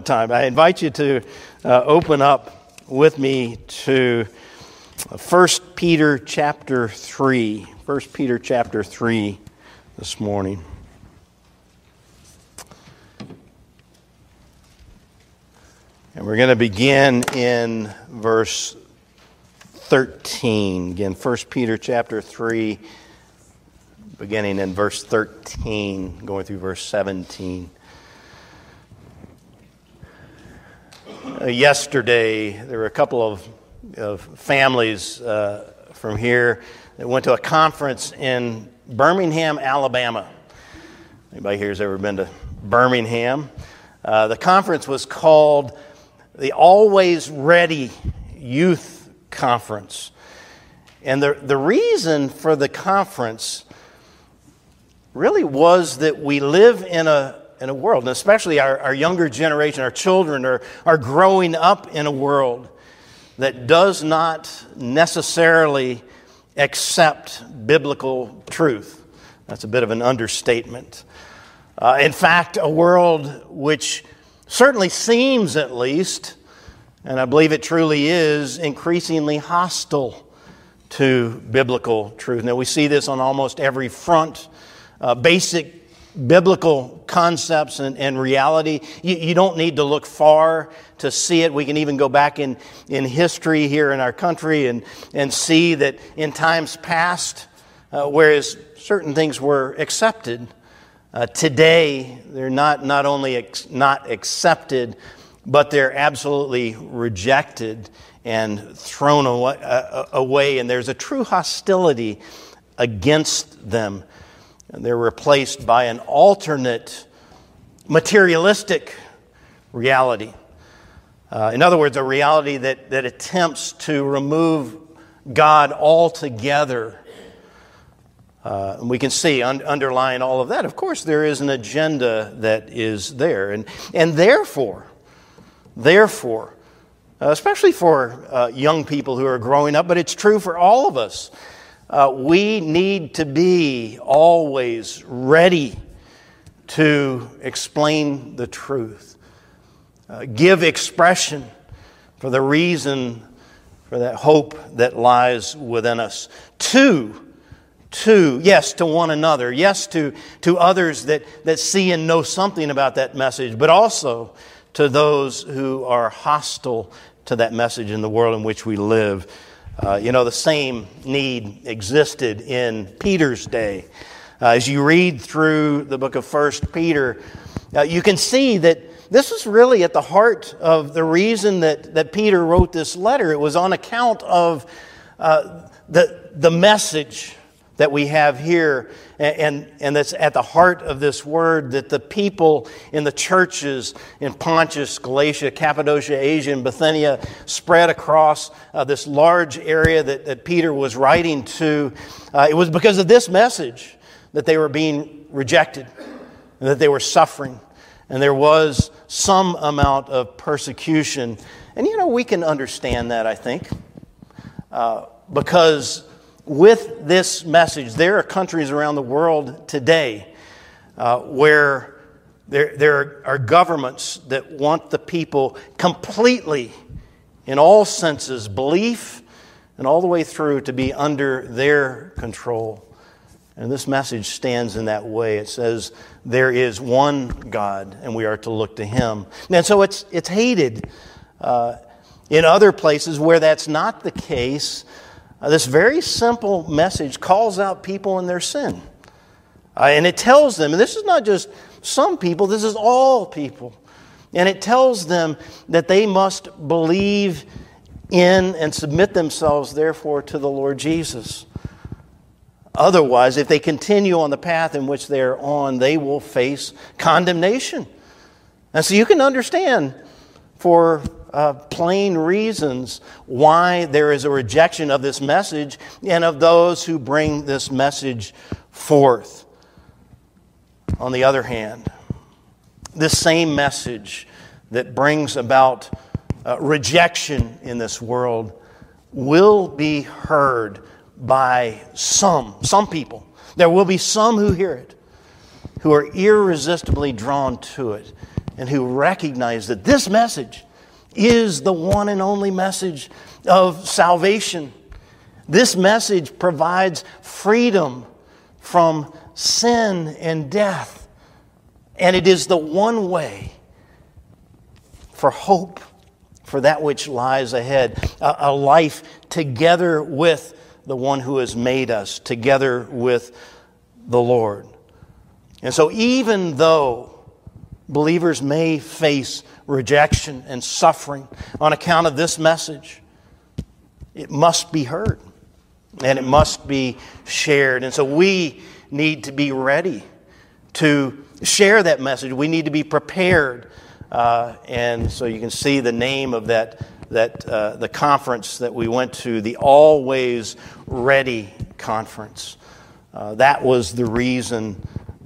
time. I invite you to uh, open up with me to 1 Peter chapter 3. 1 Peter chapter 3 this morning. And we're going to begin in verse 13. Again, 1 Peter chapter 3, beginning in verse 13, going through verse 17. Yesterday, there were a couple of, of families uh, from here that went to a conference in Birmingham, Alabama. Anybody here has ever been to Birmingham? Uh, the conference was called the Always Ready Youth Conference. And the, the reason for the conference really was that we live in a in a world, and especially our, our younger generation, our children are, are growing up in a world that does not necessarily accept biblical truth. That's a bit of an understatement. Uh, in fact, a world which certainly seems, at least, and I believe it truly is, increasingly hostile to biblical truth. Now, we see this on almost every front. Uh, basic biblical concepts and, and reality. You, you, don't need to look far to see it. We can even go back in, in history here in our country and, and see that in times past, uh, whereas certain things were accepted, uh, today they're not, not only ex- not accepted, but they're absolutely rejected and thrown away, uh, away, and there's a true hostility against them. And they're replaced by an alternate materialistic reality. Uh, in other words, a reality that, that attempts to remove God altogether. Uh, and we can see un- underlying all of that, of course, there is an agenda that is there. And, and therefore, therefore, uh, especially for uh, young people who are growing up, but it's true for all of us. Uh, we need to be always ready to explain the truth, uh, give expression for the reason for that hope that lies within us. Two, to, yes, to one another, yes, to, to others that, that see and know something about that message, but also to those who are hostile to that message in the world in which we live. Uh, you know, the same need existed in Peter's day. Uh, as you read through the book of First Peter, uh, you can see that this is really at the heart of the reason that, that Peter wrote this letter. It was on account of uh, the, the message that we have here, and, and that's at the heart of this word that the people in the churches in Pontus, Galatia, Cappadocia, Asia, and Bithynia spread across uh, this large area that, that Peter was writing to. Uh, it was because of this message that they were being rejected, and that they were suffering, and there was some amount of persecution. And you know, we can understand that, I think, uh, because with this message, there are countries around the world today uh, where there, there are governments that want the people completely, in all senses, belief and all the way through to be under their control. And this message stands in that way. It says there is one God, and we are to look to Him. And so it's, it's hated. Uh, in other places where that's not the case, uh, this very simple message calls out people in their sin. Uh, and it tells them, and this is not just some people, this is all people. And it tells them that they must believe in and submit themselves, therefore, to the Lord Jesus. Otherwise, if they continue on the path in which they're on, they will face condemnation. And so you can understand for uh, plain reasons why there is a rejection of this message and of those who bring this message forth. On the other hand, this same message that brings about uh, rejection in this world will be heard by some, some people. There will be some who hear it, who are irresistibly drawn to it and who recognize that this message is the one and only message of salvation. This message provides freedom from sin and death. And it is the one way for hope for that which lies ahead, a, a life together with the one who has made us, together with the Lord. And so, even though believers may face rejection and suffering on account of this message, it must be heard and it must be shared. And so, we need to be ready to share that message. We need to be prepared. Uh, and so, you can see the name of that that uh, the conference that we went to, the Always Ready Conference. Uh, that was the reason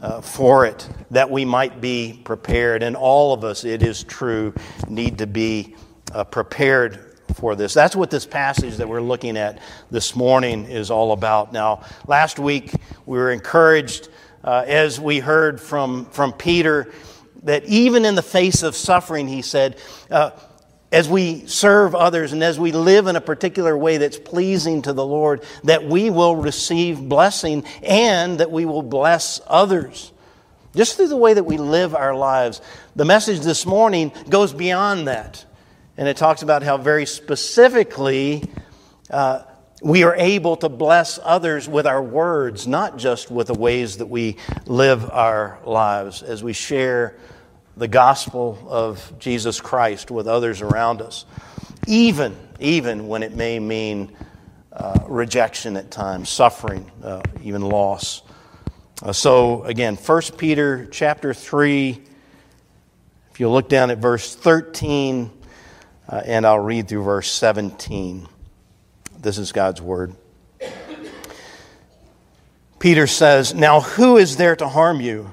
uh, for it, that we might be prepared. And all of us, it is true, need to be uh, prepared for this. That's what this passage that we're looking at this morning is all about. Now, last week we were encouraged uh, as we heard from, from Peter that even in the face of suffering, he said, uh, as we serve others and as we live in a particular way that's pleasing to the Lord, that we will receive blessing and that we will bless others. Just through the way that we live our lives. The message this morning goes beyond that. And it talks about how very specifically uh, we are able to bless others with our words, not just with the ways that we live our lives as we share the gospel of Jesus Christ with others around us, even, even when it may mean uh, rejection at times, suffering, uh, even loss. Uh, so again, 1 Peter chapter 3, if you look down at verse 13, uh, and I'll read through verse 17. This is God's word. Peter says, Now who is there to harm you?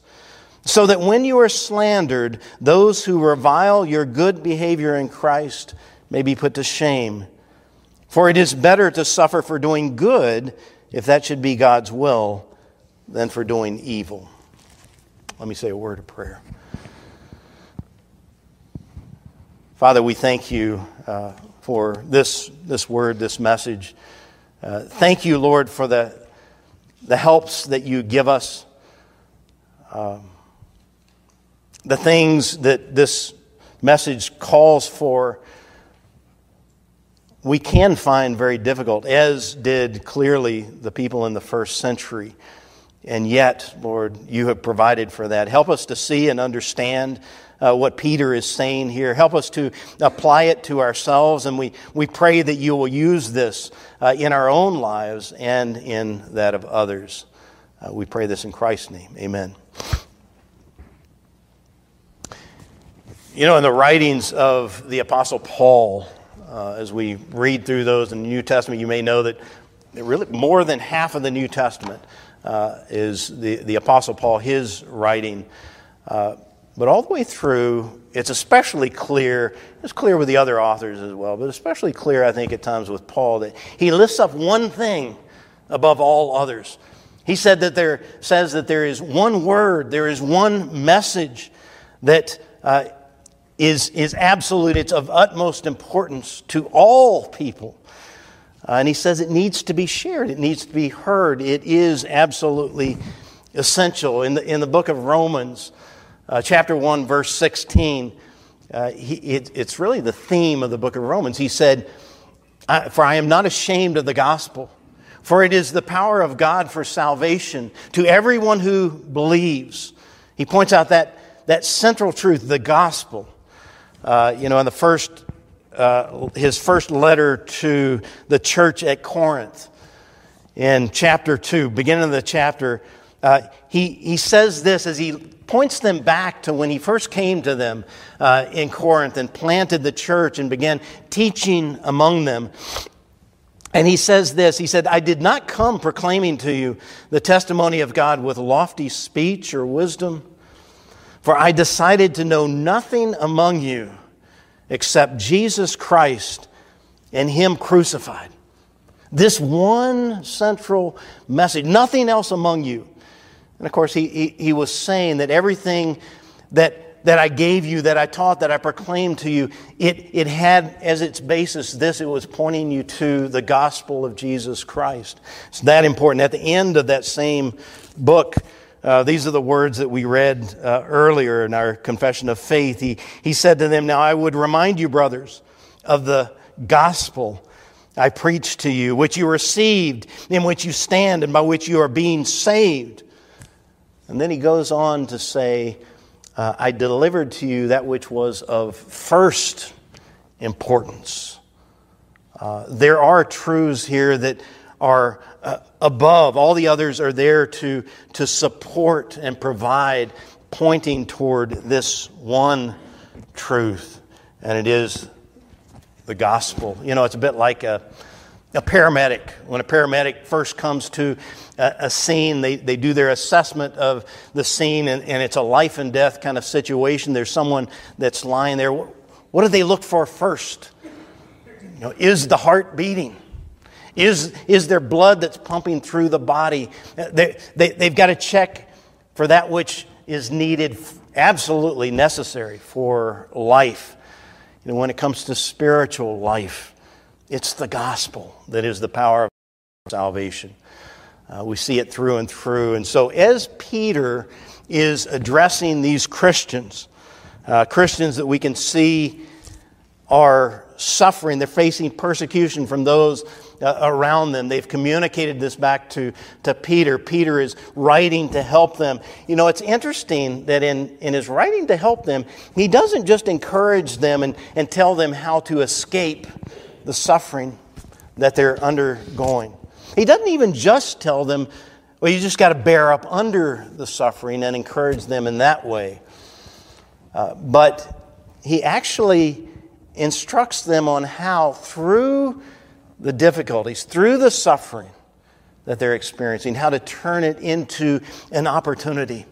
so that when you are slandered, those who revile your good behavior in Christ may be put to shame. For it is better to suffer for doing good, if that should be God's will, than for doing evil. Let me say a word of prayer. Father, we thank you uh, for this, this word, this message. Uh, thank you, Lord, for the, the helps that you give us. Um, the things that this message calls for, we can find very difficult, as did clearly the people in the first century. And yet, Lord, you have provided for that. Help us to see and understand uh, what Peter is saying here. Help us to apply it to ourselves, and we, we pray that you will use this uh, in our own lives and in that of others. Uh, we pray this in Christ's name. Amen. You know, in the writings of the Apostle Paul, uh, as we read through those in the New Testament, you may know that really more than half of the New Testament uh, is the, the Apostle Paul, his writing. Uh, but all the way through, it's especially clear, it's clear with the other authors as well, but especially clear, I think, at times with Paul, that he lifts up one thing above all others. He said that there says that there is one word, there is one message that uh, is, is absolute, it's of utmost importance to all people. Uh, and he says it needs to be shared, it needs to be heard. It is absolutely essential. In the, in the book of Romans, uh, chapter 1, verse 16, uh, he, it, it's really the theme of the book of Romans. He said, For I am not ashamed of the gospel, for it is the power of God for salvation to everyone who believes. He points out that, that central truth, the gospel. Uh, you know, in the first, uh, his first letter to the church at Corinth, in chapter 2, beginning of the chapter, uh, he, he says this as he points them back to when he first came to them uh, in Corinth and planted the church and began teaching among them. And he says this He said, I did not come proclaiming to you the testimony of God with lofty speech or wisdom, for I decided to know nothing among you except Jesus Christ and Him crucified. This one central message, nothing else among you. And of course, he, he, he, was saying that everything that, that I gave you, that I taught, that I proclaimed to you, it, it had as its basis this it was pointing you to the gospel of Jesus Christ. It's that important. At the end of that same book, uh, these are the words that we read uh, earlier in our confession of faith. He, he said to them, Now I would remind you, brothers, of the gospel I preached to you, which you received, in which you stand, and by which you are being saved and then he goes on to say, uh, I delivered to you that which was of first importance. Uh, there are truths here that are uh, above. All the others are there to, to support and provide, pointing toward this one truth, and it is the gospel. You know, it's a bit like a, a paramedic. When a paramedic first comes to a, a scene, they, they do their assessment of the scene, and, and it's a life and death kind of situation. There's someone that's lying there. What do they look for first? You know, is the heart beating? Is, is there blood that's pumping through the body? They, they, they've got to check for that which is needed, absolutely necessary for life. You know, when it comes to spiritual life, it's the gospel that is the power of salvation. Uh, we see it through and through. And so, as Peter is addressing these Christians, uh, Christians that we can see are suffering, they're facing persecution from those uh, around them. They've communicated this back to, to Peter. Peter is writing to help them. You know, it's interesting that in, in his writing to help them, he doesn't just encourage them and, and tell them how to escape the suffering that they're undergoing. He doesn't even just tell them, well, you just got to bear up under the suffering and encourage them in that way. Uh, but he actually instructs them on how, through the difficulties, through the suffering that they're experiencing, how to turn it into an opportunity.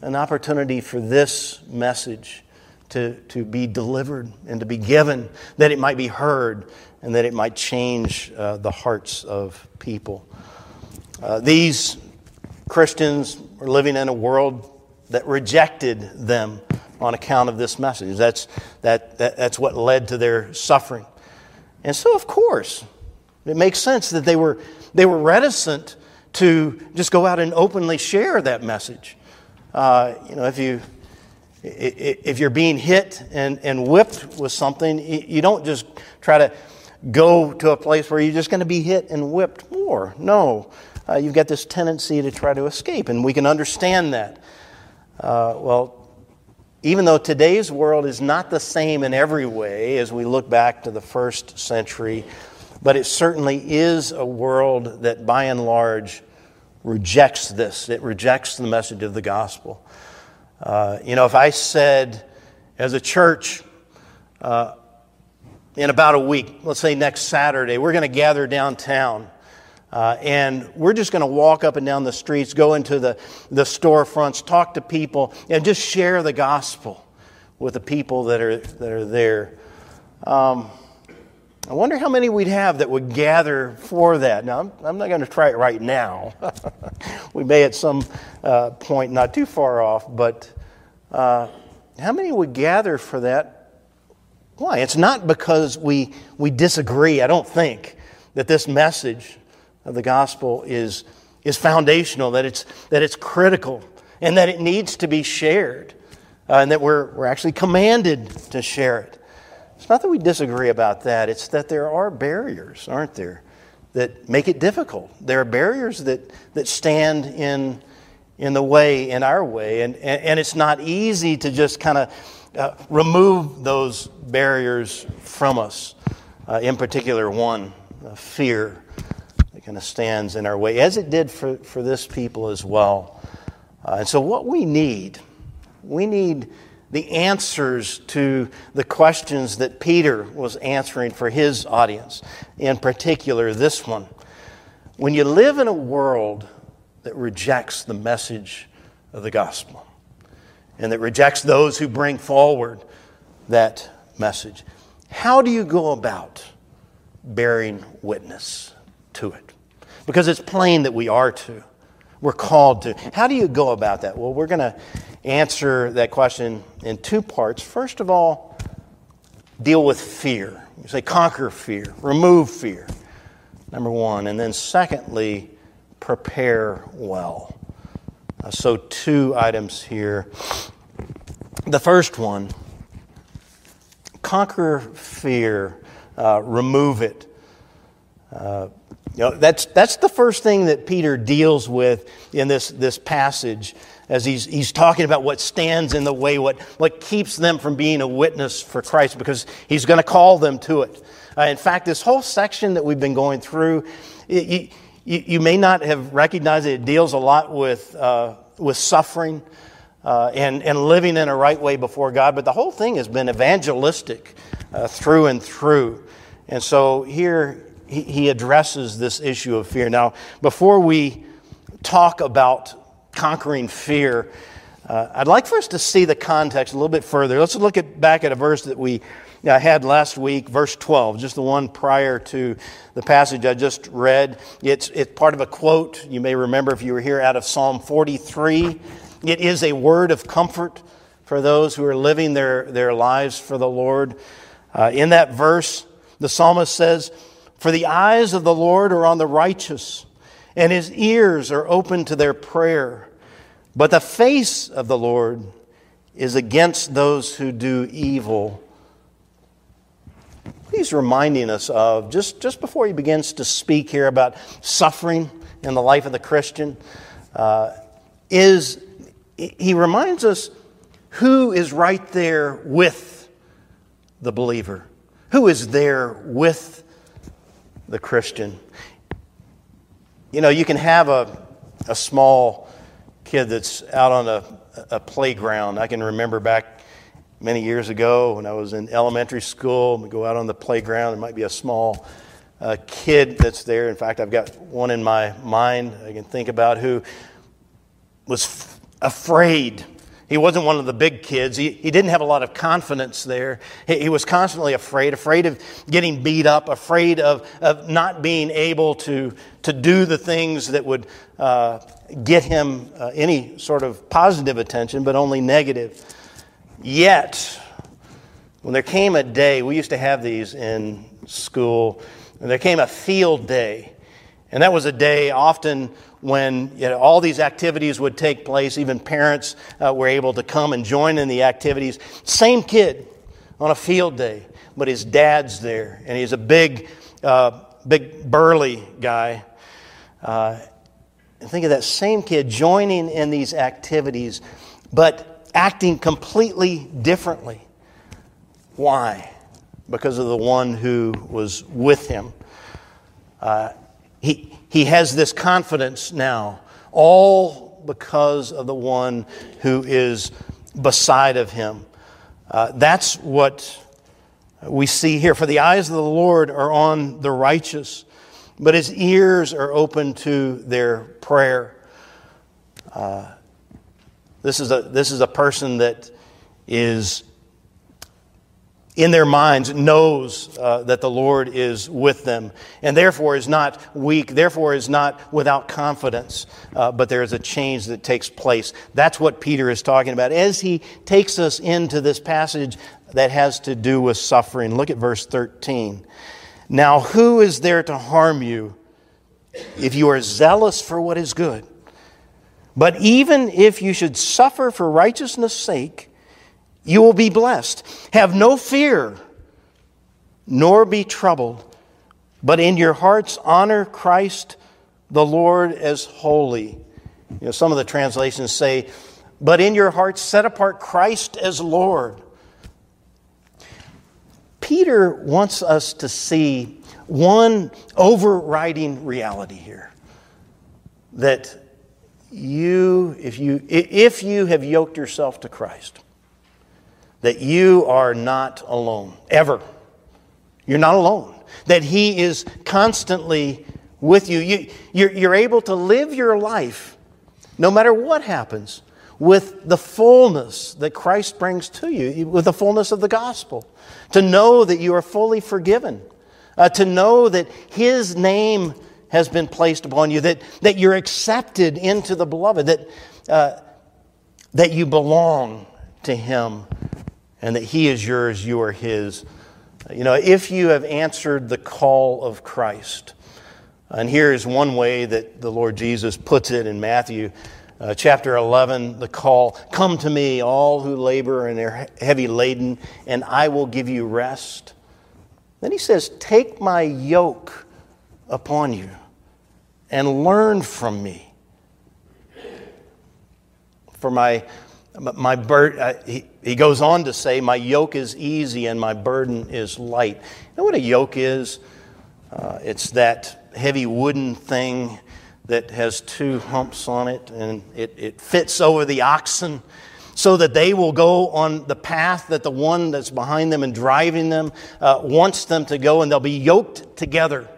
An opportunity for this message to, to be delivered and to be given, that it might be heard and that it might change uh, the hearts of people. Uh, these Christians are living in a world that rejected them on account of this message. That's, that, that, that's what led to their suffering. And so, of course, it makes sense that they were, they were reticent to just go out and openly share that message. Uh, you know, if you if you're being hit and, and whipped with something, you don't just try to go to a place where you're just going to be hit and whipped more. No. Uh, you've got this tendency to try to escape, and we can understand that. Uh, well, even though today's world is not the same in every way as we look back to the first century, but it certainly is a world that by and large rejects this. It rejects the message of the gospel. Uh, you know, if I said, as a church, uh, in about a week, let's say next Saturday, we're going to gather downtown. Uh, and we're just going to walk up and down the streets, go into the, the storefronts, talk to people, and just share the gospel with the people that are, that are there. Um, I wonder how many we'd have that would gather for that. Now, I'm, I'm not going to try it right now. we may at some uh, point, not too far off, but uh, how many would gather for that? Why? It's not because we, we disagree, I don't think, that this message of the gospel is, is foundational, that it's, that it's critical, and that it needs to be shared, uh, and that we're, we're actually commanded to share it. It's not that we disagree about that, it's that there are barriers, aren't there, that make it difficult. There are barriers that, that stand in, in the way, in our way, and, and, and it's not easy to just kind of uh, remove those barriers from us. Uh, in particular, one, uh, fear. It kind of stands in our way, as it did for, for this people as well. Uh, and so, what we need, we need the answers to the questions that Peter was answering for his audience, in particular, this one. When you live in a world that rejects the message of the gospel and that rejects those who bring forward that message, how do you go about bearing witness to it? Because it's plain that we are to. We're called to. How do you go about that? Well, we're going to answer that question in two parts. First of all, deal with fear. You say, conquer fear, remove fear. Number one. And then, secondly, prepare well. Uh, so, two items here. The first one conquer fear, uh, remove it. Uh, you know, that's, that's the first thing that Peter deals with in this, this passage as he's, he's talking about what stands in the way, what, what keeps them from being a witness for Christ, because he's going to call them to it. Uh, in fact, this whole section that we've been going through, it, you, you, may not have recognized it. It deals a lot with, uh, with suffering uh, and, and living in a right way before God, but the whole thing has been evangelistic uh, through and through. And so here he, addresses this issue of fear. Now, before we talk about conquering fear, uh, I'd like for us to see the context a little bit further. Let's look at, back at a verse that we uh, had last week, verse 12, just the one prior to the passage I just read. It's, it's part of a quote you may remember if you were here out of Psalm 43. It is a word of comfort for those who are living their, their lives for the Lord. Uh, in that verse, the psalmist says, For the eyes of the Lord are on the righteous, and his ears are open to their prayer. But the face of the Lord is against those who do evil. He's reminding us of, just, just before he begins to speak here about suffering in the life of the Christian, uh, is he reminds us who is right there with the believer, who is there with the Christian. You know, you can have a, a small kid that's out on a, a playground. I can remember back many years ago when I was in elementary school, we go out on the playground. There might be a small uh, kid that's there. In fact, I've got one in my mind I can think about who was f- afraid. He wasn't one of the big kids. He, he didn't have a lot of confidence there. He, he was constantly afraid, afraid of getting beat up, afraid of, of not being able to, to do the things that would uh, get him uh, any sort of positive attention, but only negative. Yet, when there came a day, we used to have these in school, and there came a field day. And that was a day often when you know, all these activities would take place. Even parents uh, were able to come and join in the activities. Same kid on a field day, but his dad's there, and he's a big, uh, big burly guy. Uh, and think of that same kid joining in these activities, but acting completely differently. Why? Because of the one who was with him. Uh, he, he has this confidence now, all because of the one who is beside of him. Uh, that's what we see here. For the eyes of the Lord are on the righteous but his ears are open to their prayer. Uh, this, is a, this is a person that is in their minds knows uh, that the Lord is with them and therefore is not weak, therefore is not without confidence, uh, but there is a change that takes place. That's what Peter is talking about as he takes us into this passage that has to do with suffering. Look at verse 13. Now, who is there to harm you if you are zealous for what is good? But even if you should suffer for righteousness' sake, you will be blessed. Have no fear, nor be troubled, but in your hearts honor Christ the Lord as holy. You know, some of the translations say, but in your hearts set apart Christ as Lord. Peter wants us to see one overriding reality here that you, if you, if you have yoked yourself to Christ, that you are not alone, ever. You're not alone. That He is constantly with you. you you're, you're able to live your life, no matter what happens, with the fullness that Christ brings to you, with the fullness of the gospel. To know that you are fully forgiven, uh, to know that His name has been placed upon you, that, that you're accepted into the beloved, that, uh, that you belong to Him, and that He is yours, you are His. You know, if you have answered the call of Christ, and here is one way that the Lord Jesus puts it in Matthew uh, chapter 11, the call Come to me, all who labor and are heavy laden, and I will give you rest. Then he says, Take my yoke upon you and learn from me. For my, my burden, uh, he, he goes on to say, My yoke is easy and my burden is light. You know what a yoke is? Uh, it's that heavy wooden thing that has two humps on it and it, it fits over the oxen so that they will go on the path that the one that's behind them and driving them uh, wants them to go, and they'll be yoked together.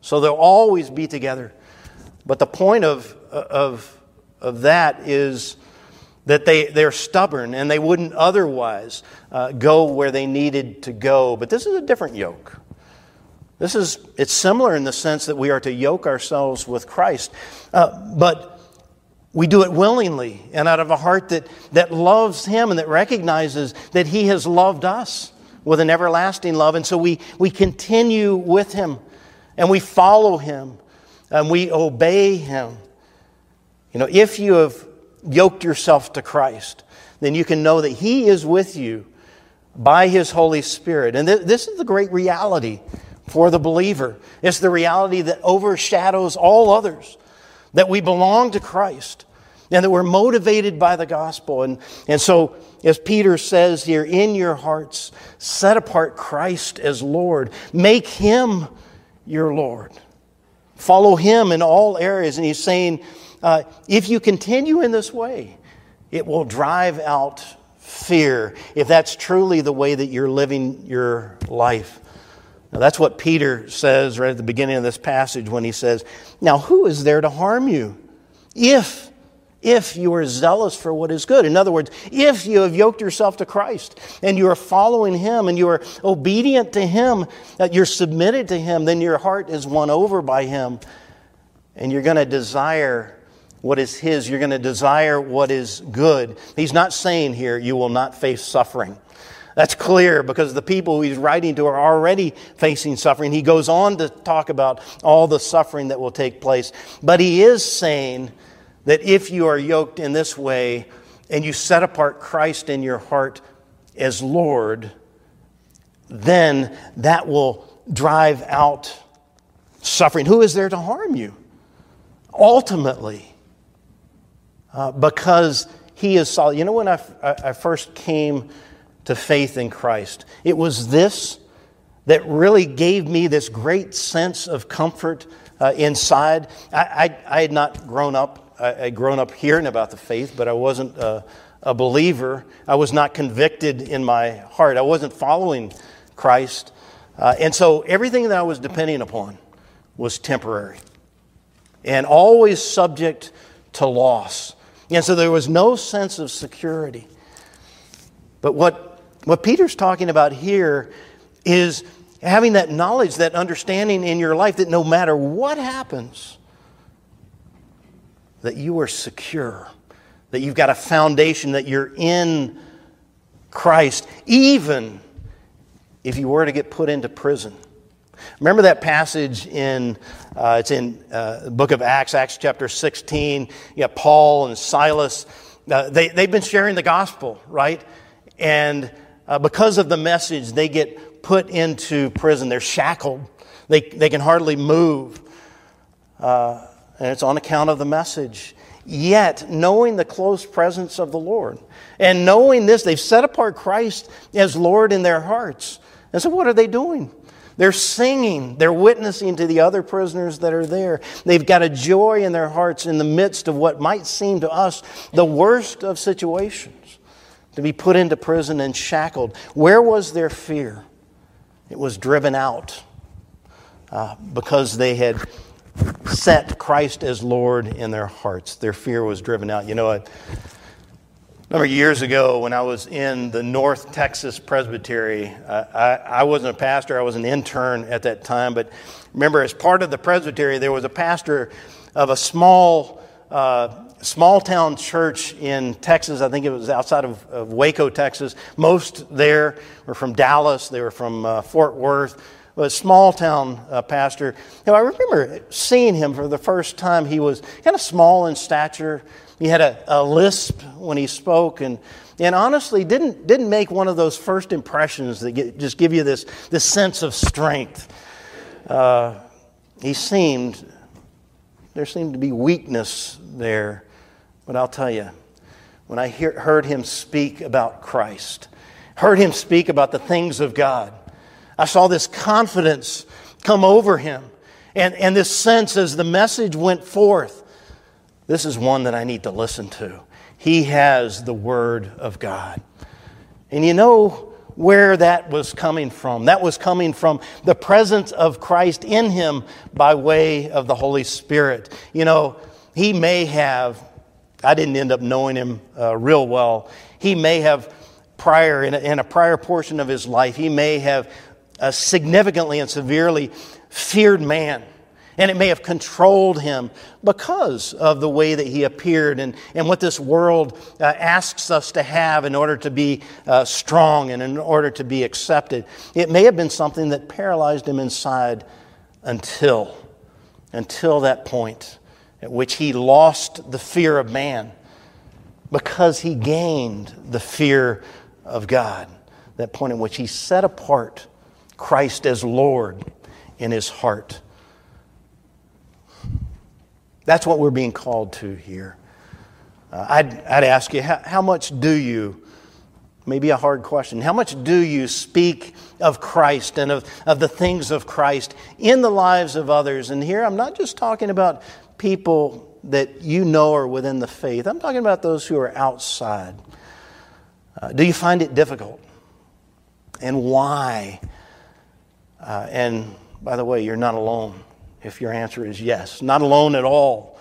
So they'll always be together. But the point of, of, of that is that they, they're stubborn and they wouldn't otherwise uh, go where they needed to go. But this is a different yoke. This is, it's similar in the sense that we are to yoke ourselves with Christ, uh, but we do it willingly and out of a heart that, that loves Him and that recognizes that He has loved us with an everlasting love. And so we, we continue with Him and we follow Him and we obey Him. You know, if you have yoked yourself to Christ, then you can know that He is with you by His Holy Spirit. And th- this is the great reality for the believer. It's the reality that overshadows all others, that we belong to Christ and that we're motivated by the gospel. And, and so, as Peter says here, in your hearts, set apart Christ as Lord, make Him your Lord. Follow Him in all areas. And he's saying, uh, if you continue in this way, it will drive out fear if that's truly the way that you're living your life. Now, that's what Peter says right at the beginning of this passage when he says, Now, who is there to harm you if, if you are zealous for what is good? In other words, if you have yoked yourself to Christ and you are following Him and you are obedient to Him, that you're submitted to Him, then your heart is won over by Him and you're going to desire what is His. You're going to desire what is good. He's not saying here you will not face suffering. That's clear because the people he's writing to are already facing suffering. He goes on to talk about all the suffering that will take place. But he is saying that if you are yoked in this way and you set apart Christ in your heart as Lord, then that will drive out suffering. Who is there to harm you? Ultimately, uh, because he is solid. You know, when I, I first came to faith in Christ. It was this that really gave me this great sense of comfort uh, inside. I, I, I, had not grown up, I had grown up hearing about the faith, but I wasn't a, a believer. I was not convicted in my heart. I wasn't following Christ. Uh, and so everything that I was depending upon was temporary and always subject to loss. And so there was no sense of security. But what what Peter's talking about here is having that knowledge, that understanding in your life that no matter what happens, that you are secure, that you've got a foundation, that you're in Christ, even if you were to get put into prison. Remember that passage in uh, it's in uh, the book of Acts, Acts chapter 16. You Paul and Silas. Uh, they, they've been sharing the gospel, right? And uh, because of the message, they get put into prison. They're shackled, they, they can hardly move. Uh, and it's on account of the message. Yet, knowing the close presence of the Lord and knowing this, they've set apart Christ as Lord in their hearts. And so, what are they doing? They're singing, they're witnessing to the other prisoners that are there. They've got a joy in their hearts in the midst of what might seem to us the worst of situations to be put into prison and shackled. Where was their fear? It was driven out uh, because they had set Christ as Lord in their hearts. Their fear was driven out. You know, a number of years ago when I was in the North Texas Presbytery, uh, I, I wasn't a pastor, I was an intern at that time. But remember, as part of the Presbytery, there was a pastor of a small uh, small town church in Texas. I think it was outside of, of Waco, Texas. Most there were from Dallas, they were from uh, Fort Worth. A small town uh, pastor. Know, I remember seeing him for the first time. He was kind of small in stature. He had a, a lisp when he spoke, and, and honestly, didn't, didn't make one of those first impressions that get, just give you this, this sense of strength. Uh, he seemed, there seemed to be weakness there. But I'll tell you, when I hear, heard him speak about Christ, heard him speak about the things of God, I saw this confidence come over him and, and this sense as the message went forth this is one that I need to listen to. He has the Word of God. And you know where that was coming from? That was coming from the presence of Christ in him by way of the Holy Spirit. You know, he may have I didn't end up knowing him uh, real well. He may have, prior, in a, in a, prior portion of his life, he may have uh, significantly and severely feared man. And it may have controlled him because of the way that he appeared and, and what this world uh, asks us to have in order to be uh, strong and in order to be accepted. It may have been something that paralyzed him inside until, until that point at which he lost the fear of man because he gained the fear of God. That point at which he set apart Christ as Lord in his heart. That's what we're being called to here. Uh, I'd, I'd ask you, how, how much do you, maybe a hard question, how much do you speak of Christ and of, of the things of Christ in the lives of others? And here I'm not just talking about people that you know are within the faith. I'm talking about those who are outside. Uh, do you find it difficult? And why? Uh, and by the way, you're not alone if your answer is yes. Not alone at all.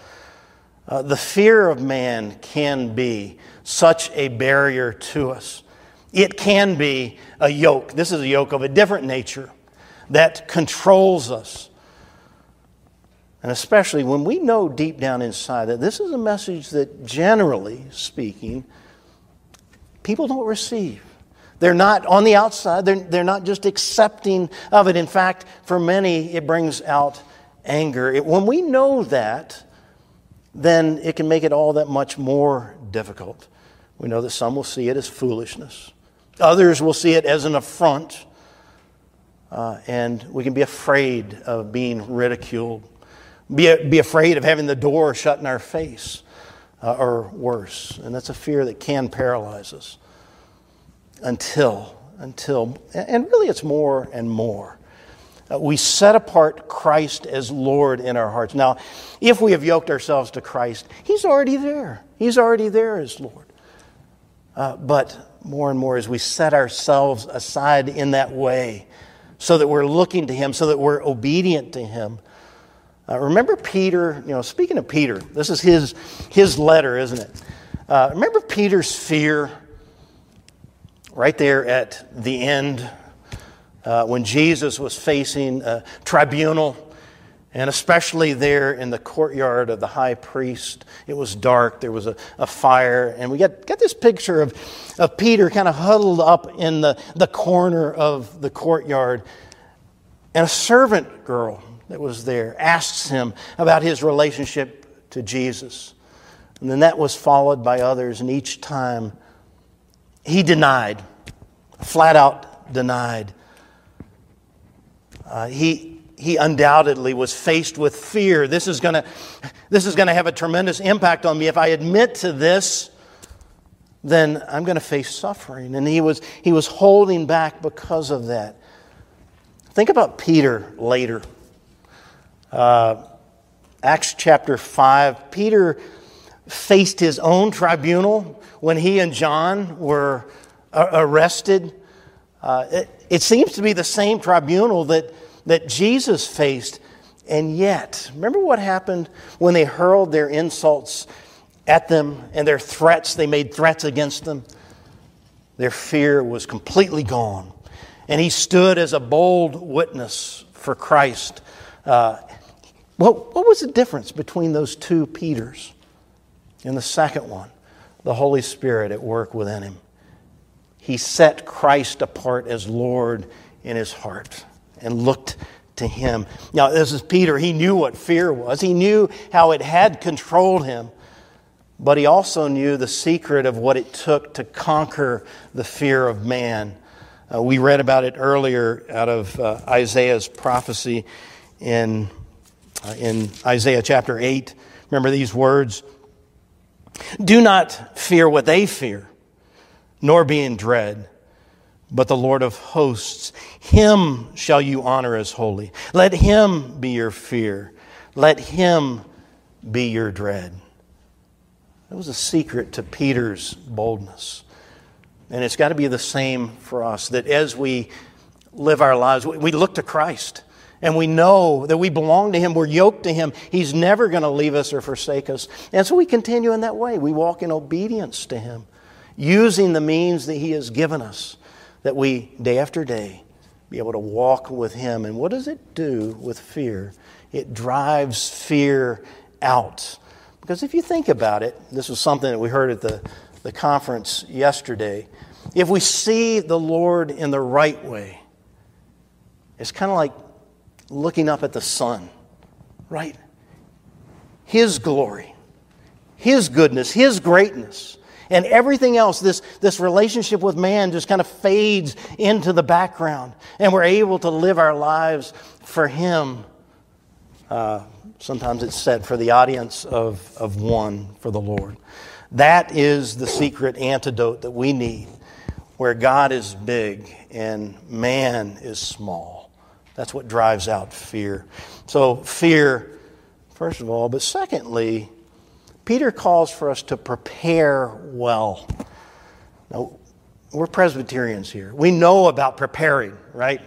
Uh, the fear of man can be such a barrier to us. It can be a yoke. This is a yoke of a different nature that controls us. And especially when we know deep down inside that this is a message that, generally speaking, people don't receive. They're not on the outside, they're, they're not just accepting of it. In fact, for many, it brings out anger. It, when we know that, then it can make it all that much more difficult. We know that some will see it as foolishness, others will see it as an affront, uh, and we can be afraid of being ridiculed be, be afraid of having the door shut in our face uh, or worse. And that's a fear that can paralyze us until, until, and really it's more and more. Uh, we set apart Christ as Lord in our hearts. Now, if we have yoked ourselves to Christ, He's already there. He's already there as Lord. Uh, but more and more, as we set ourselves aside in that way, so that we're looking to Him, so that we're obedient to Him, uh, remember Peter, you know, speaking of Peter, this is his, his letter, isn't it? Uh, remember Peter's fear right there at the end uh, when Jesus was facing a tribunal, and especially there in the courtyard of the high priest. It was dark, there was a, a fire, and we got, got this picture of, of Peter kind of huddled up in the, the corner of the courtyard, and a servant girl that was there asks him about his relationship to Jesus. And then that was followed by others, and each time he denied, flat out denied. Uh, he, he undoubtedly was faced with fear. This is going to have a tremendous impact on me. If I admit to this, then I'm going to face suffering. And he was, he was holding back because of that. Think about Peter later. Uh, Acts chapter 5. Peter faced his own tribunal when he and John were uh, arrested. Uh, it, it seems to be the same tribunal that, that Jesus faced. And yet, remember what happened when they hurled their insults at them and their threats? They made threats against them. Their fear was completely gone. And he stood as a bold witness for Christ. Uh, what, what was the difference between those two Peters? And the second one, the Holy Spirit at work within him. He set Christ apart as Lord in his heart and looked to him. Now, this is Peter. He knew what fear was, he knew how it had controlled him, but he also knew the secret of what it took to conquer the fear of man. Uh, we read about it earlier out of uh, Isaiah's prophecy in, uh, in Isaiah chapter 8. Remember these words Do not fear what they fear, nor be in dread but the Lord of hosts. Him shall you honor as holy. Let him be your fear. Let him be your dread. That was a secret to Peter's boldness. And it's got to be the same for us that as we live our lives, we look to Christ and we know that we belong to Him, we're yoked to Him. He's never going to leave us or forsake us. And so we continue in that way. We walk in obedience to Him, using the means that He has given us that we, day after day, be able to walk with Him. And what does it do with fear? It drives fear out. Because if you think about it, this was something that we heard at the, the conference yesterday. If we see the Lord in the right way, it's kind of like looking up at the sun, right? His glory, His goodness, His greatness and everything else, this, this relationship with man just kind of fades into the background. And we're able to live our lives for Him. Uh, sometimes it's said for the audience of, of one for the Lord. That is the secret antidote that we need, where God is big and man is small. That's what drives out fear. So, fear, first of all, but secondly, Peter calls for us to prepare well. Now, we're Presbyterians here. We know about preparing, right?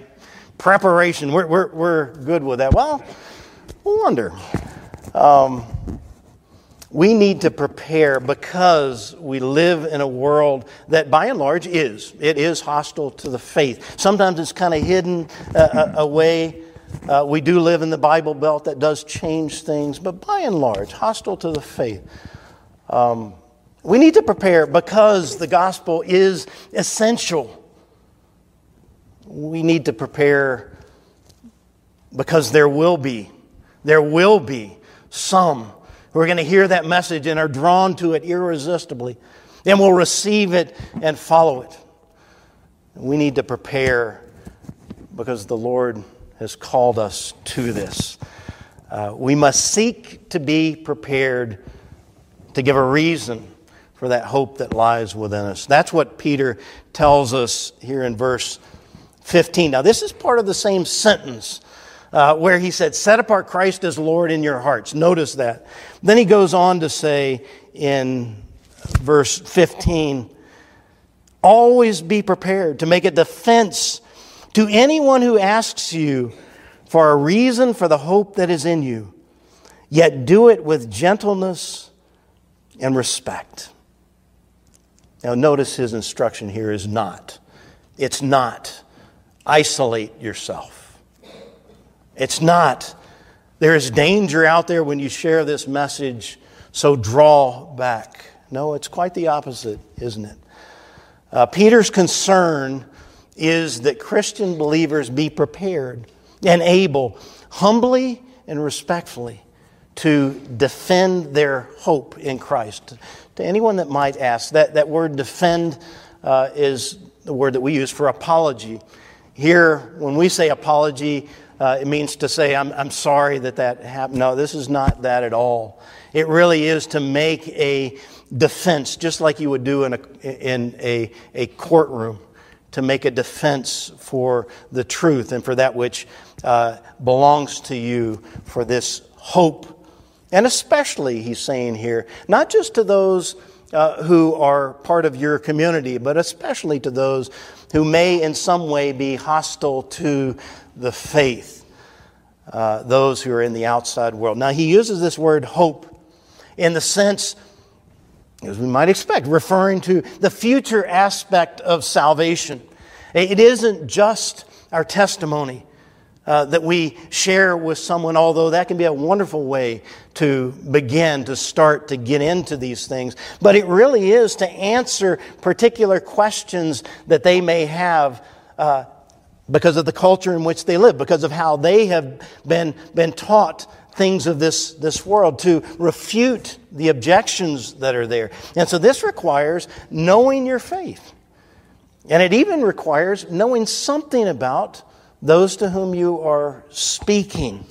Preparation, we're, we're, we're good with that. Well, we wonder. Um, we need to prepare because we live in a world that by and large is it is hostile to the faith sometimes it's kind of hidden uh, uh away uh, we do live in the Bible Belt that does change things, but by and large, hostile to the faith. Um, we need to prepare because the gospel is essential. We need to prepare because there will be, there will be some who are going to hear that message and are drawn to it irresistibly and will receive it and follow it. We need to prepare because the Lord has called us to this. Uh, we must seek to be prepared to give a reason for that hope that lies within us. That's what Peter tells us here in verse 15. Now, this is part of the same sentence uh, where he said, Set apart Christ as Lord in your hearts. Notice that. Then he goes on to say in verse 15, Always be prepared to make a defense to anyone who asks you for a reason for the hope that is in you, yet do it with gentleness and respect. Now, notice his instruction here is not. It's not isolate yourself. It's not there is danger out there when you share this message, so draw back. No, it's quite the opposite, isn't it? Uh, Peter's concern is that Christian believers be prepared and able, humbly and respectfully, to defend their hope in Christ. To anyone that might ask, that, that word defend uh, is the word that we use for apology. Here, when we say apology, uh, it means to say, I'm, I'm sorry that that happened. No, this is not that at all. It really is to make a defense, just like you would do in a, in a, a courtroom to make a defense for the truth and for that which uh, belongs to you for this hope. And especially, he's saying here, not just to those uh, who are part of your community, but especially to those who may in some way be hostile to the faith, uh, those who are in the outside world. Now, he uses this word hope in the sense, as we might expect, referring to the future aspect of salvation. It isn't just our testimony uh, that we share with someone, although that can be a wonderful way to begin to start to get into these things. But it really is to answer particular questions that they may have. Uh, because of the culture in which they live, because of how they have been, been taught things of this, this world, to refute the objections that are there. And so this requires knowing your faith. And it even requires knowing something about those to whom you are speaking.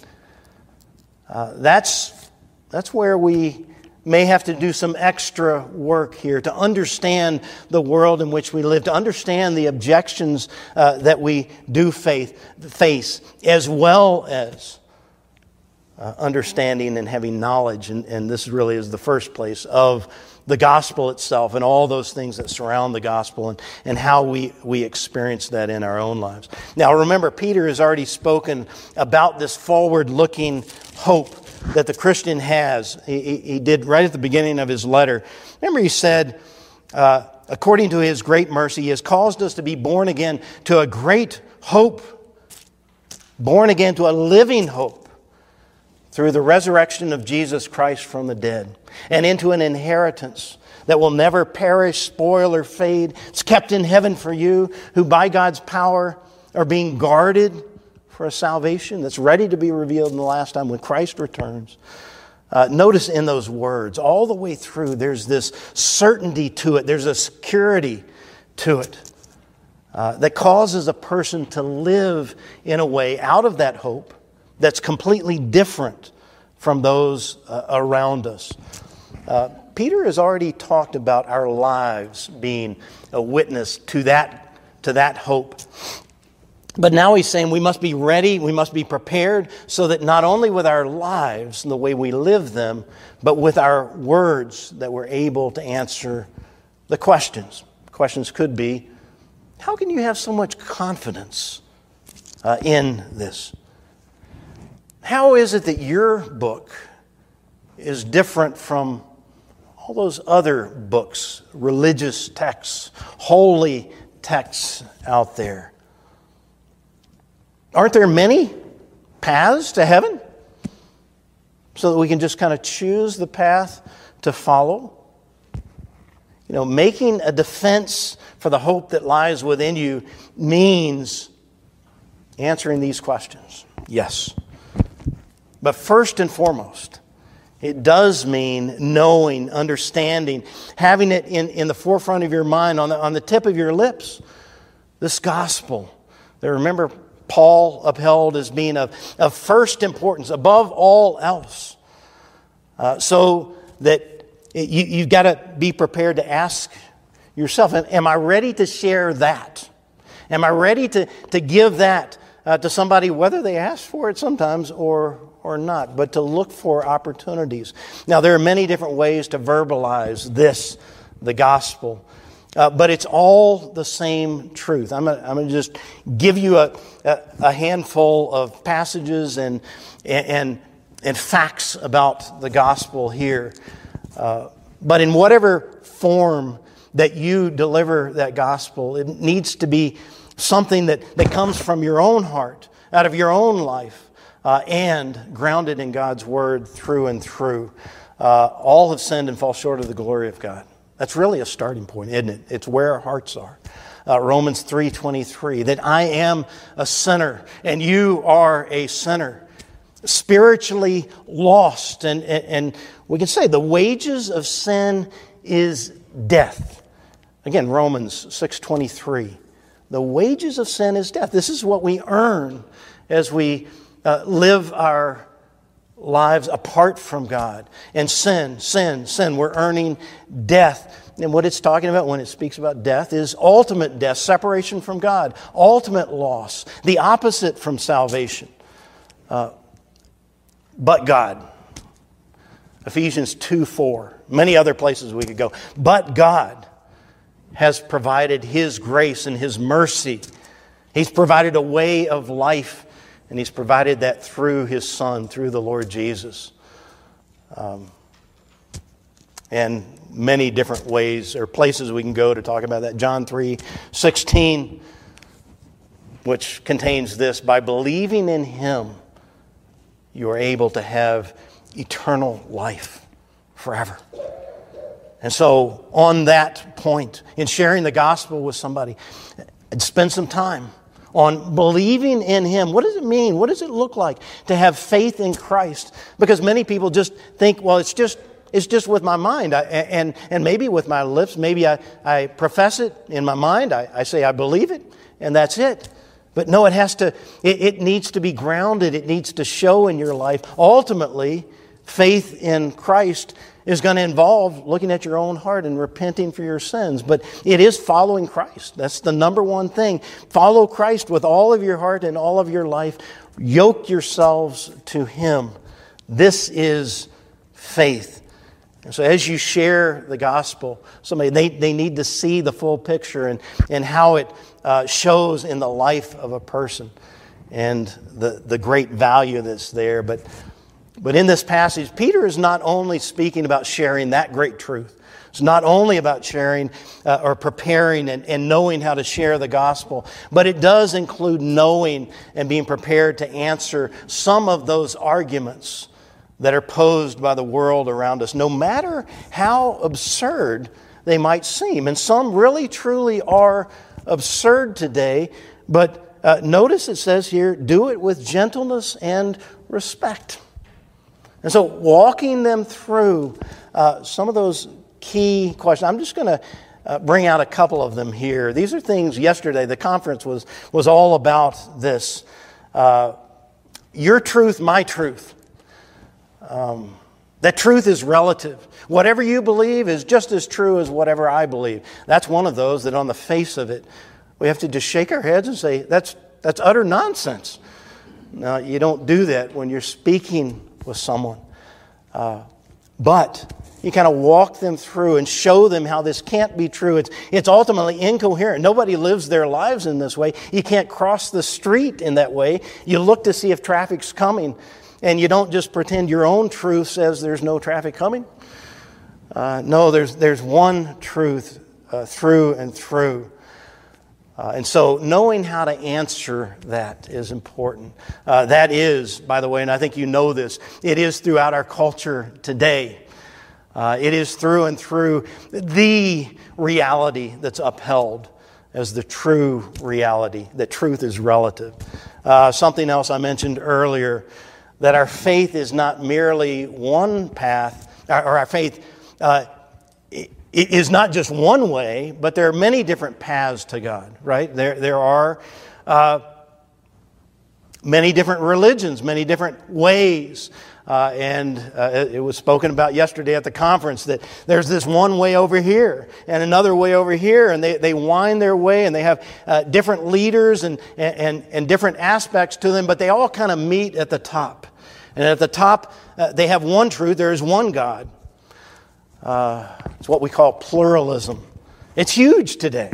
Uh, that's, that's where we may have to do some extra work here to understand the world in which we live, to understand the objections uh, that we do faith, face, as well as uh, understanding and having knowledge. And, and this really is the first place of the gospel itself and all those things that surround the gospel and, and how we, we experience that in our own lives. Now, remember, Peter has already spoken about this forward looking hope that the Christian has. He, he, did right at the beginning of his letter. Remember, he said, uh, according to his great mercy, he has caused us to be born again to a great hope, born again to a living hope through the resurrection of Jesus Christ from the dead and into an inheritance that will never perish, spoil, or fade. It's kept in heaven for you who, by God's power, are being guarded for a salvation that's ready to be revealed in the last time when Christ returns. Uh, notice in those words, all the way through, there's this certainty to it, there's a security to it uh, that causes a person to live in a way out of that hope that's completely different from those uh, around us. Uh, Peter has already talked about our lives being a witness to that, to that hope. But now he's saying we must be ready, we must be prepared so that not only with our lives and the way we live them, but with our words that we're able to answer the questions. Questions could be how can you have so much confidence uh, in this? How is it that your book is different from all those other books, religious texts, holy texts out there? Aren't there many paths to heaven? So that we can just kind of choose the path to follow? You know, making a defense for the hope that lies within you means answering these questions. Yes. But first and foremost, it does mean knowing, understanding, having it in, in the forefront of your mind, on the, on the tip of your lips, this gospel. That remember, Paul upheld as being of, of first importance, above all else. Uh, so that it, you, you've got to be prepared to ask yourself, Am I ready to share that? Am I ready to, to give that uh, to somebody, whether they ask for it sometimes or, or not, but to look for opportunities. Now, there are many different ways to verbalize this, the gospel, uh, but it's all the same truth. I'm going to just give you a, a, a, handful of passages and, and, and facts about the gospel here. Uh, but in whatever form that you deliver that gospel, it needs to be something that, that comes from your own heart, out of your own life uh, and grounded in God's word through and through. Uh, all have sinned and fall short of the glory of God. That's really a starting point, isn't it? It's where our hearts are. Uh, Romans 3:23 that I am a sinner and you are a sinner spiritually lost and, and, and we can say the wages of sin is death again Romans 6:23 the wages of sin is death this is what we earn as we uh, live our lives apart from God and sin, sin, sin. We're earning death. and what it's talking about when it speaks about death is ultimate death, separation from God, ultimate loss, the opposite from salvation. Uh, but God. Ephesians 2 4. Many other places we could go. But God has provided His grace and His mercy. He's provided a way of life, and He's provided that through His Son, through the Lord Jesus. Um, and many different ways or places we can go to talk about that. John 3 16, which contains this by believing in Him, you are able to have eternal life forever. And so, on that point, in sharing the gospel with somebody, spend some time on believing in Him. What does it mean? What does it look like to have faith in Christ? Because many people just think, well, it's just it's just with my mind I, and, and maybe with my lips. Maybe I, I profess it in my mind. I, I say I believe it, and that's it. But no, it has to, it, it needs to be grounded. It needs to show in your life. Ultimately, faith in Christ is going to involve looking at your own heart and repenting for your sins. But it is following Christ. That's the number one thing. Follow Christ with all of your heart and all of your life. Yoke yourselves to Him. This is faith. And so, as you share the gospel, somebody they, they need to see the full picture and, and how it uh, shows in the life of a person and the, the great value that's there. But but in this passage, Peter is not only speaking about sharing that great truth, it's not only about sharing uh, or preparing and, and knowing how to share the gospel, but it does include knowing and being prepared to answer some of those arguments that are posed by the world around us, no matter how absurd they might seem. And some really, truly are absurd today, but uh, notice it says here do it with gentleness and respect. And so, walking them through uh, some of those key questions, I'm just going to uh, bring out a couple of them here. These are things yesterday, the conference was, was all about this uh, your truth, my truth. Um, that truth is relative. Whatever you believe is just as true as whatever I believe. That's one of those that, on the face of it, we have to just shake our heads and say, that's, that's utter nonsense. Now, you don't do that when you're speaking with someone. Uh, but you kind of walk them through and show them how this can't be true. It's, it's ultimately incoherent. Nobody lives their lives in this way. You can't cross the street in that way. You look to see if traffic's coming, and you don't just pretend your own truth says there's no traffic coming. Uh, no, there's, there's one truth uh, through and through. Uh, and so, knowing how to answer that is important. Uh, that is, by the way, and I think you know this, it is throughout our culture today. Uh, it is through and through the reality that's upheld as the true reality, that truth is relative. Uh, something else I mentioned earlier that our faith is not merely one path, or our faith uh, it is not just one way, but there are many different paths to God, right? There, there are uh, many different religions, many different ways. Uh, and uh, it was spoken about yesterday at the conference that there's this one way over here and another way over here, and they, they wind their way and they have uh, different leaders and, and, and different aspects to them, but they all kind of meet at the top. And at the top, uh, they have one truth there is one God. Uh, it's what we call pluralism. It's huge today.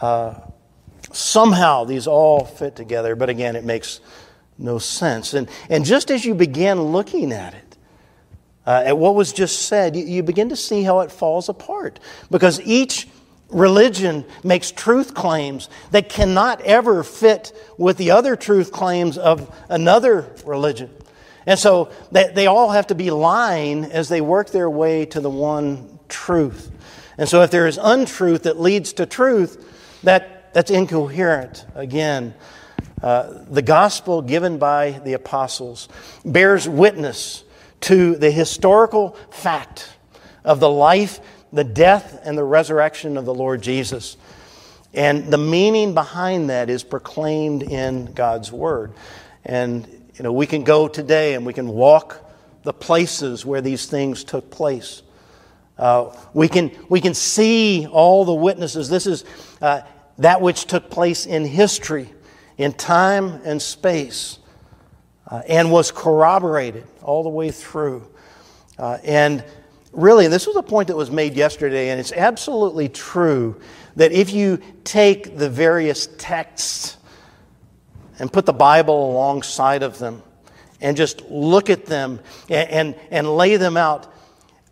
Uh, somehow these all fit together, but again, it makes no sense. And, and just as you begin looking at it, uh, at what was just said, you, you begin to see how it falls apart. Because each religion makes truth claims that cannot ever fit with the other truth claims of another religion. And so they, they all have to be lying as they work their way to the one truth. And so if there is untruth that leads to truth, that, that's incoherent again. Uh, the gospel given by the apostles bears witness to the historical fact of the life, the death, and the resurrection of the Lord Jesus. And the meaning behind that is proclaimed in God's Word. And you know, we can go today and we can walk the places where these things took place. Uh, we, can, we can see all the witnesses. This is uh, that which took place in history, in time and space, uh, and was corroborated all the way through. Uh, and really, this was a point that was made yesterday, and it's absolutely true that if you take the various texts and put the Bible alongside of them and just look at them and, and, and lay them out,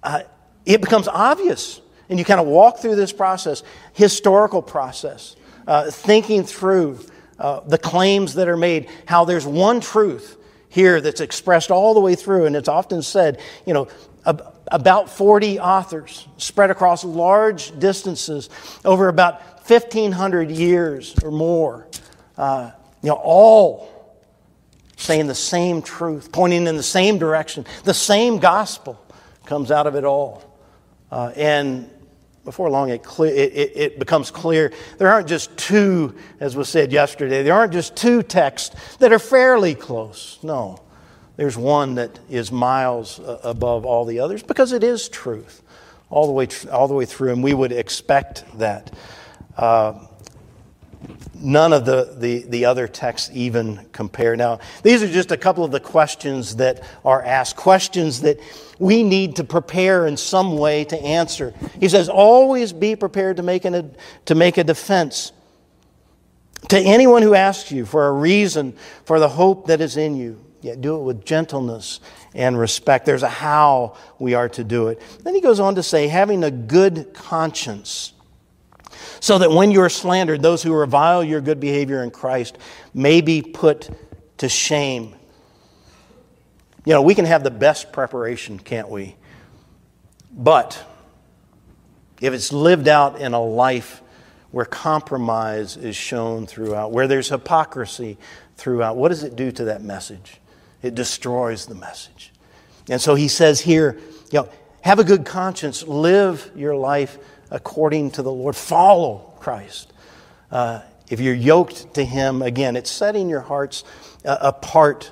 uh, it becomes obvious. And you kind of walk through this process, historical process, uh, thinking through uh, the claims that are made, how there's one truth here that's expressed all the way through. And it's often said, you know, about 40 authors spread across large distances over about 1,500 years or more. Uh, you know, all saying the same truth, pointing in the same direction. The same gospel comes out of it all. Uh, and before long, it, it, it, it, becomes clear there aren't just two, as was said yesterday, there aren't just two texts that are fairly close. No, there's one that is miles uh, above all the others because it is truth all the way, all the way through, and we would expect that. Uh, none of the, the, the other texts even compare. Now, these are just a couple of the questions that are asked, questions that we need to prepare in some way to answer. He says, always be prepared to make, an, to make a defense to anyone who asks you for a reason for the hope that is in you. Yet do it with gentleness and respect. There's a how we are to do it. Then he goes on to say, having a good conscience so that when you are slandered, those who revile your good behavior in Christ may be put to shame. You know, we can have the best preparation, can't we? But if it's lived out in a life where compromise is shown throughout, where there's hypocrisy throughout, what does it do to that message? It destroys the message. And so he says here, you know, have a good conscience, live your life according to the Lord. Follow Christ. Uh, if you're yoked to Him, again, it's setting your hearts uh, apart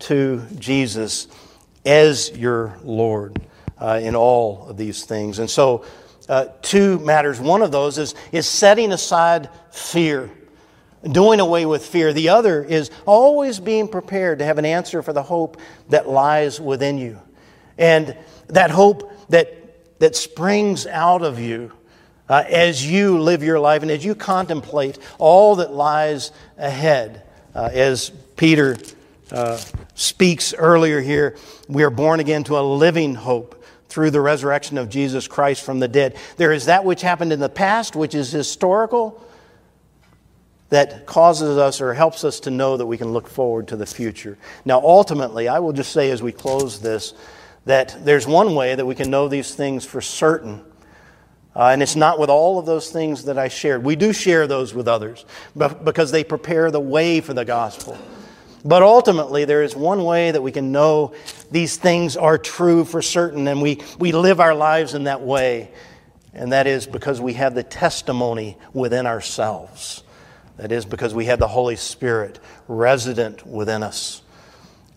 to Jesus as your Lord uh, in all of these things. And so, uh, two matters. One of those is, is setting aside fear, doing away with fear. The other is always being prepared to have an answer for the hope that lies within you. And that hope that that springs out of you uh, as you live your life and as you contemplate all that lies ahead. Uh, as Peter uh, speaks earlier here, we are born again to a living hope through the resurrection of Jesus Christ from the dead. There is that which happened in the past, which is historical, that causes us or helps us to know that we can look forward to the future. Now, ultimately, I will just say as we close this, that there's one way that we can know these things for certain. Uh, and it's not with all of those things that I shared. We do share those with others but because they prepare the way for the gospel. But ultimately, there is one way that we can know these things are true for certain, and we, we live our lives in that way. And that is because we have the testimony within ourselves. That is because we have the Holy Spirit resident within us.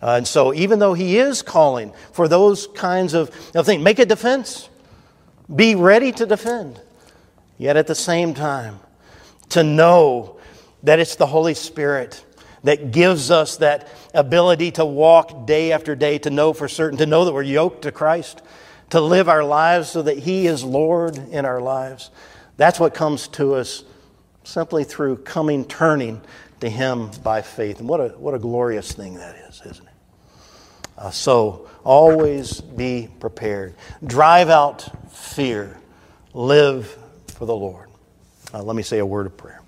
Uh, and so, even though he is calling for those kinds of, of things, make a defense, be ready to defend. Yet at the same time, to know that it's the Holy Spirit that gives us that ability to walk day after day, to know for certain, to know that we're yoked to Christ, to live our lives so that He is Lord in our lives. That's what comes to us simply through coming, turning to Him by faith. And what a, what a glorious thing that is, isn't it? Uh, so always be prepared. Drive out fear. Live for the Lord. Uh, let me say a word of prayer.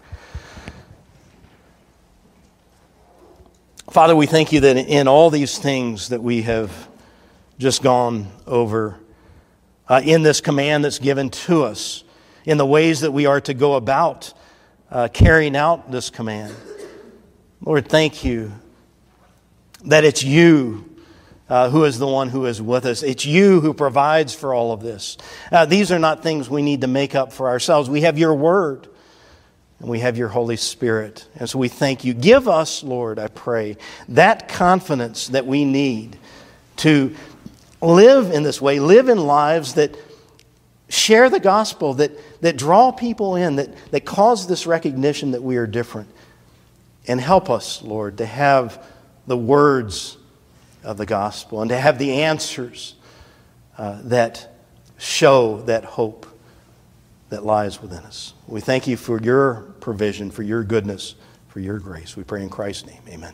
Father, we thank you that in all these things that we have just gone over, uh, in this command that's given to us, in the ways that we are to go about uh, carrying out this command, Lord, thank you that it's you uh, who is the one who is with us. It's you who provides for all of this. Uh, these are not things we need to make up for ourselves. We have your word and we have your Holy Spirit. And so we thank you. Give us, Lord, I pray, that confidence that we need to live in this way, live in lives that share the gospel that, that draw people in, that, that cause this recognition that we are different. And help us, Lord, to have the words of the gospel and to have the answers uh, that show that hope that lies within us. We thank you for your provision, for your goodness, for your grace. We pray in Christ's name. Amen.